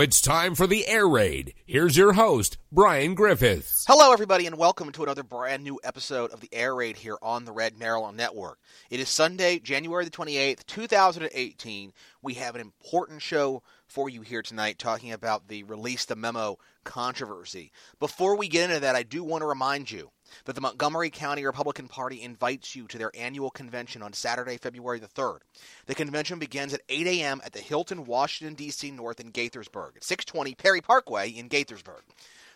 It's time for the air raid. Here's your host, Brian Griffiths. Hello, everybody, and welcome to another brand new episode of the air raid here on the Red Maryland Network. It is Sunday, January the 28th, 2018. We have an important show for you here tonight talking about the release the memo controversy. Before we get into that, I do want to remind you that the Montgomery County Republican Party invites you to their annual convention on Saturday, February the 3rd. The convention begins at 8 a.m. at the Hilton Washington, D.C. North in Gaithersburg, at 620 Perry Parkway in Gaithersburg.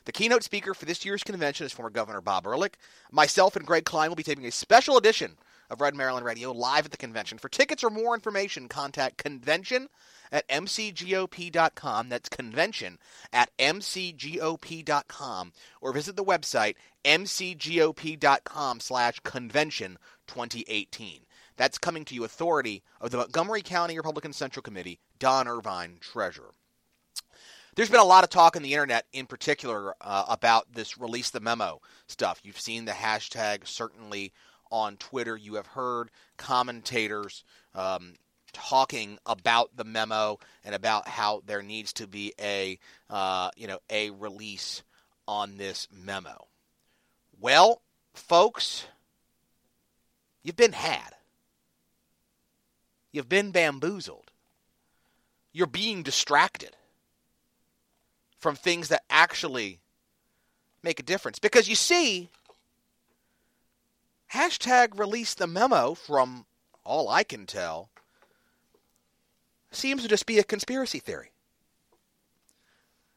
The keynote speaker for this year's convention is former Governor Bob Ehrlich. Myself and Greg Kline will be taping a special edition of Red Maryland Radio live at the convention. For tickets or more information, contact convention at mcgop.com. That's convention at mcgop.com. Or visit the website mcgop.com slash convention 2018. That's coming to you authority of the Montgomery County Republican Central Committee, Don Irvine, Treasurer. There's been a lot of talk on the internet, in particular, uh, about this release the memo stuff. You've seen the hashtag certainly on Twitter. You have heard commentators um, talking about the memo and about how there needs to be a uh, you know a release on this memo. Well, folks, you've been had. You've been bamboozled. You're being distracted from things that actually make a difference. Because you see, hashtag release the memo, from all I can tell, seems to just be a conspiracy theory.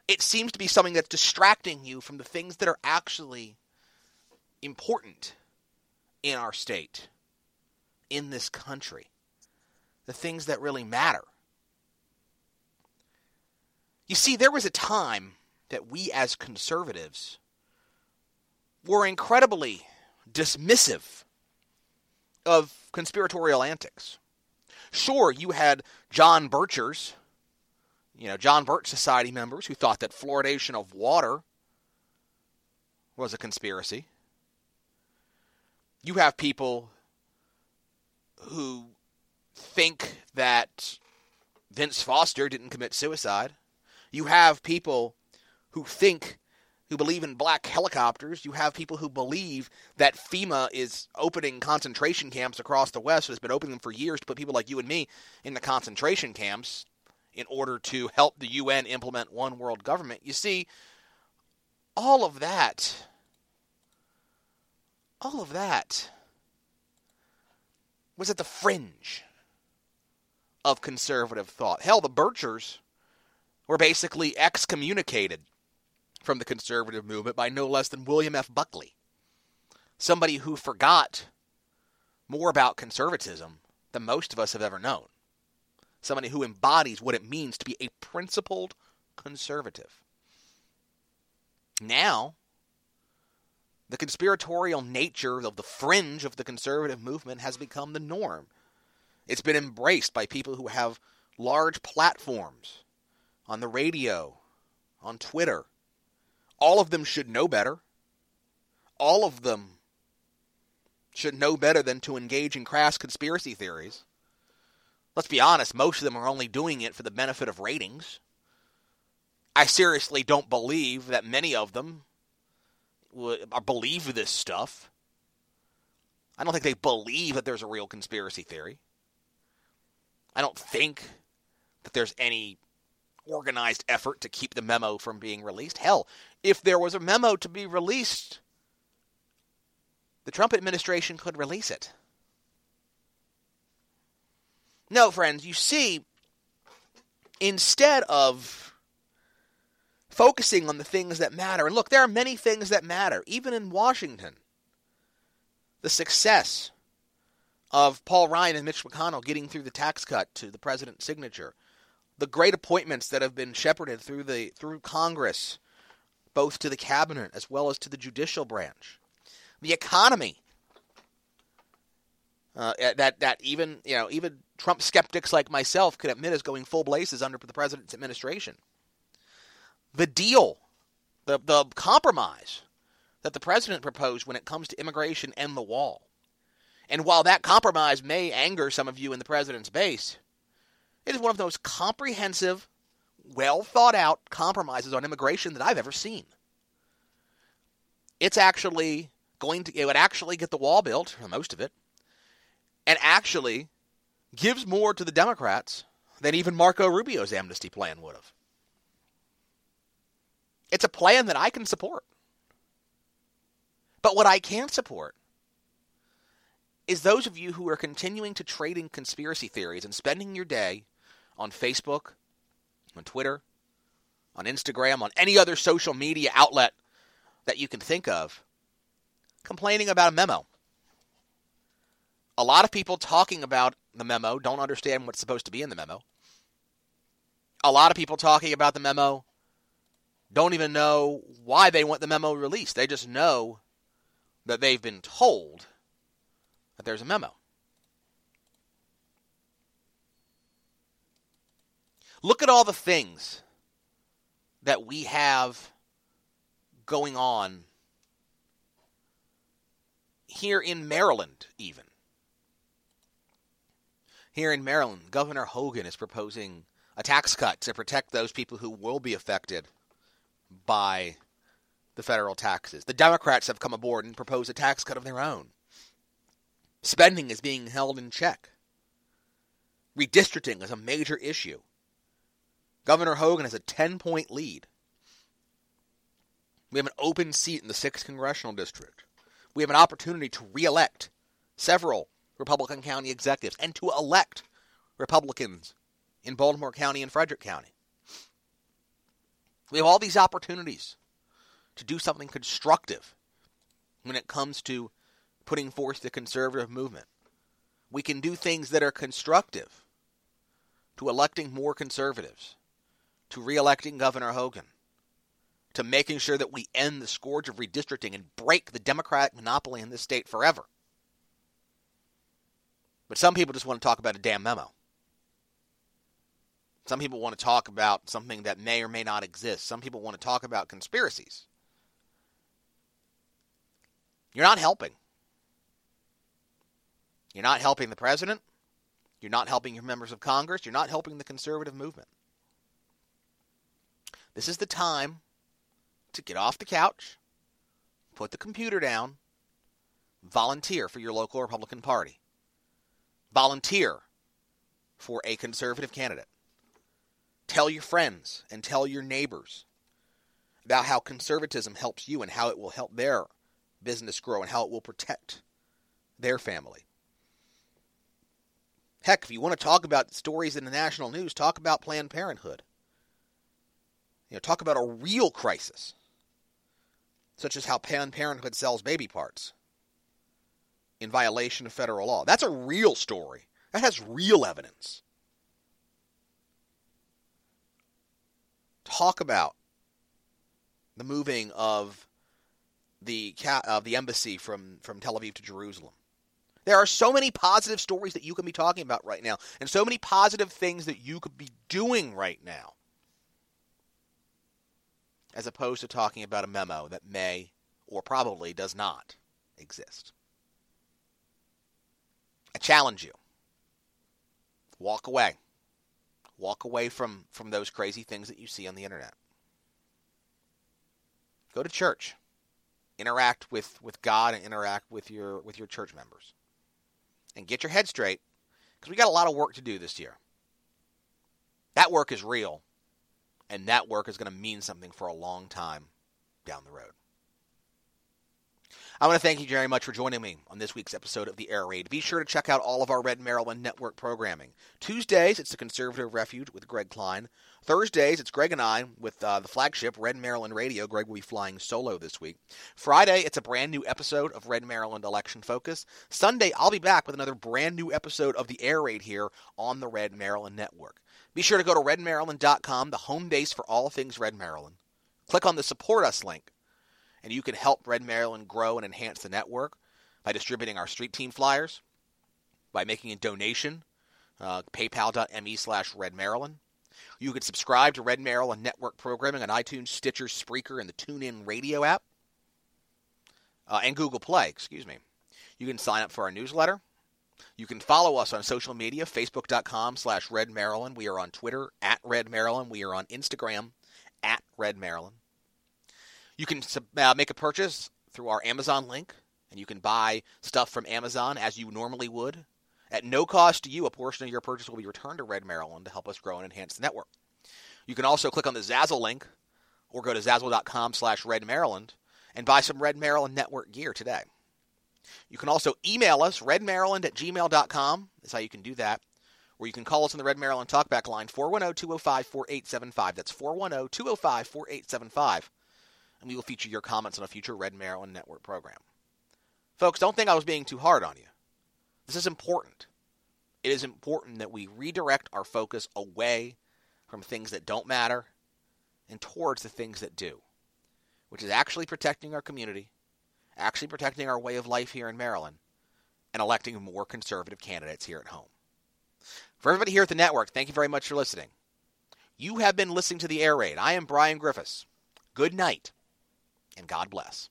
It seems to be something that's distracting you from the things that are actually important in our state, in this country, the things that really matter. You see, there was a time that we as conservatives were incredibly dismissive of conspiratorial antics. Sure, you had John Birchers, you know, John Birch Society members who thought that fluoridation of water was a conspiracy. You have people who think that Vince Foster didn't commit suicide. You have people who think, who believe in black helicopters. You have people who believe that FEMA is opening concentration camps across the West, has been opening them for years to put people like you and me in the concentration camps in order to help the UN implement one world government. You see, all of that, all of that was at the fringe of conservative thought. Hell, the Birchers were basically excommunicated from the conservative movement by no less than William F. Buckley, somebody who forgot more about conservatism than most of us have ever known, somebody who embodies what it means to be a principled conservative. Now, the conspiratorial nature of the fringe of the conservative movement has become the norm. It's been embraced by people who have large platforms on the radio, on Twitter. All of them should know better. All of them should know better than to engage in crass conspiracy theories. Let's be honest, most of them are only doing it for the benefit of ratings. I seriously don't believe that many of them believe this stuff. I don't think they believe that there's a real conspiracy theory. I don't think that there's any organized effort to keep the memo from being released. Hell, if there was a memo to be released, the Trump administration could release it. No, friends, you see, instead of focusing on the things that matter, and look, there are many things that matter, even in Washington. The success of Paul Ryan and Mitch McConnell getting through the tax cut to the president's signature, the great appointments that have been shepherded through the through Congress, both to the cabinet as well as to the judicial branch, the economy. Uh, that that even you know even Trump skeptics like myself could admit is going full blazes under the president's administration. The deal, the the compromise that the president proposed when it comes to immigration and the wall. And while that compromise may anger some of you in the president's base, it is one of the most comprehensive, well thought out compromises on immigration that I've ever seen. It's actually going to, it would actually get the wall built, most of it, and actually gives more to the Democrats than even Marco Rubio's amnesty plan would have. It's a plan that I can support. But what I can't support is those of you who are continuing to trade in conspiracy theories and spending your day on Facebook, on Twitter, on Instagram, on any other social media outlet that you can think of, complaining about a memo. A lot of people talking about the memo don't understand what's supposed to be in the memo. A lot of people talking about the memo don't even know why they want the memo released. They just know that they've been told that there's a memo. Look at all the things that we have going on here in Maryland, even. Here in Maryland, Governor Hogan is proposing a tax cut to protect those people who will be affected by the federal taxes. The Democrats have come aboard and proposed a tax cut of their own. Spending is being held in check. Redistricting is a major issue. Governor Hogan has a 10 point lead. We have an open seat in the 6th Congressional District. We have an opportunity to re elect several Republican county executives and to elect Republicans in Baltimore County and Frederick County. We have all these opportunities to do something constructive when it comes to putting forth the conservative movement. We can do things that are constructive to electing more conservatives, to reelecting Governor Hogan, to making sure that we end the scourge of redistricting and break the Democratic monopoly in this state forever. But some people just want to talk about a damn memo. Some people want to talk about something that may or may not exist. Some people want to talk about conspiracies. You're not helping. You're not helping the president. You're not helping your members of Congress. You're not helping the conservative movement. This is the time to get off the couch, put the computer down, volunteer for your local Republican Party. Volunteer for a conservative candidate. Tell your friends and tell your neighbors about how conservatism helps you and how it will help their business grow and how it will protect their family. Heck, if you want to talk about stories in the national news, talk about Planned Parenthood. You know, talk about a real crisis, such as how Planned Parenthood sells baby parts in violation of federal law. That's a real story. That has real evidence. Talk about the moving of the of the embassy from from Tel Aviv to Jerusalem. There are so many positive stories that you can be talking about right now, and so many positive things that you could be doing right now, as opposed to talking about a memo that may or probably does not exist. I challenge you. Walk away. Walk away from, from those crazy things that you see on the internet. Go to church interact with, with God and interact with your with your church members. And get your head straight because we got a lot of work to do this year. That work is real, and that work is going to mean something for a long time down the road. I want to thank you very much for joining me on this week's episode of the Air Raid. Be sure to check out all of our Red Maryland Network programming. Tuesdays, it's the Conservative Refuge with Greg Kline. Thursdays, it's Greg and I with uh, the flagship Red Maryland Radio. Greg will be flying solo this week. Friday, it's a brand new episode of Red Maryland Election Focus. Sunday, I'll be back with another brand new episode of the Air Raid here on the Red Maryland Network. Be sure to go to redmaryland.com, the home base for all things Red Maryland. Click on the Support Us link and you can help Red Maryland grow and enhance the network by distributing our street team flyers, by making a donation, uh, paypal.me slash Red Maryland. You can subscribe to Red Maryland Network programming on iTunes, Stitcher, Spreaker, and the TuneIn Radio app, uh, and Google Play, excuse me. You can sign up for our newsletter, You can follow us on social media, facebook.com slash Red Maryland. We are on Twitter, at Red Maryland. We are on Instagram, at Red Maryland. You can uh, make a purchase through our Amazon link, and you can buy stuff from Amazon as you normally would. At no cost to you, a portion of your purchase will be returned to Red Maryland to help us grow and enhance the network. You can also click on the Zazzle link or go to zazzle.com slash Red Maryland and buy some Red Maryland Network gear today. You can also email us, redmaryland at gmail.com. That's how you can do that. Or you can call us on the Red Maryland Talkback line, 410 205 4875. That's 410 205 4875. And we will feature your comments on a future Red Maryland Network program. Folks, don't think I was being too hard on you. This is important. It is important that we redirect our focus away from things that don't matter and towards the things that do, which is actually protecting our community actually protecting our way of life here in Maryland, and electing more conservative candidates here at home. For everybody here at the network, thank you very much for listening. You have been listening to the Air Raid. I am Brian Griffiths. Good night, and God bless.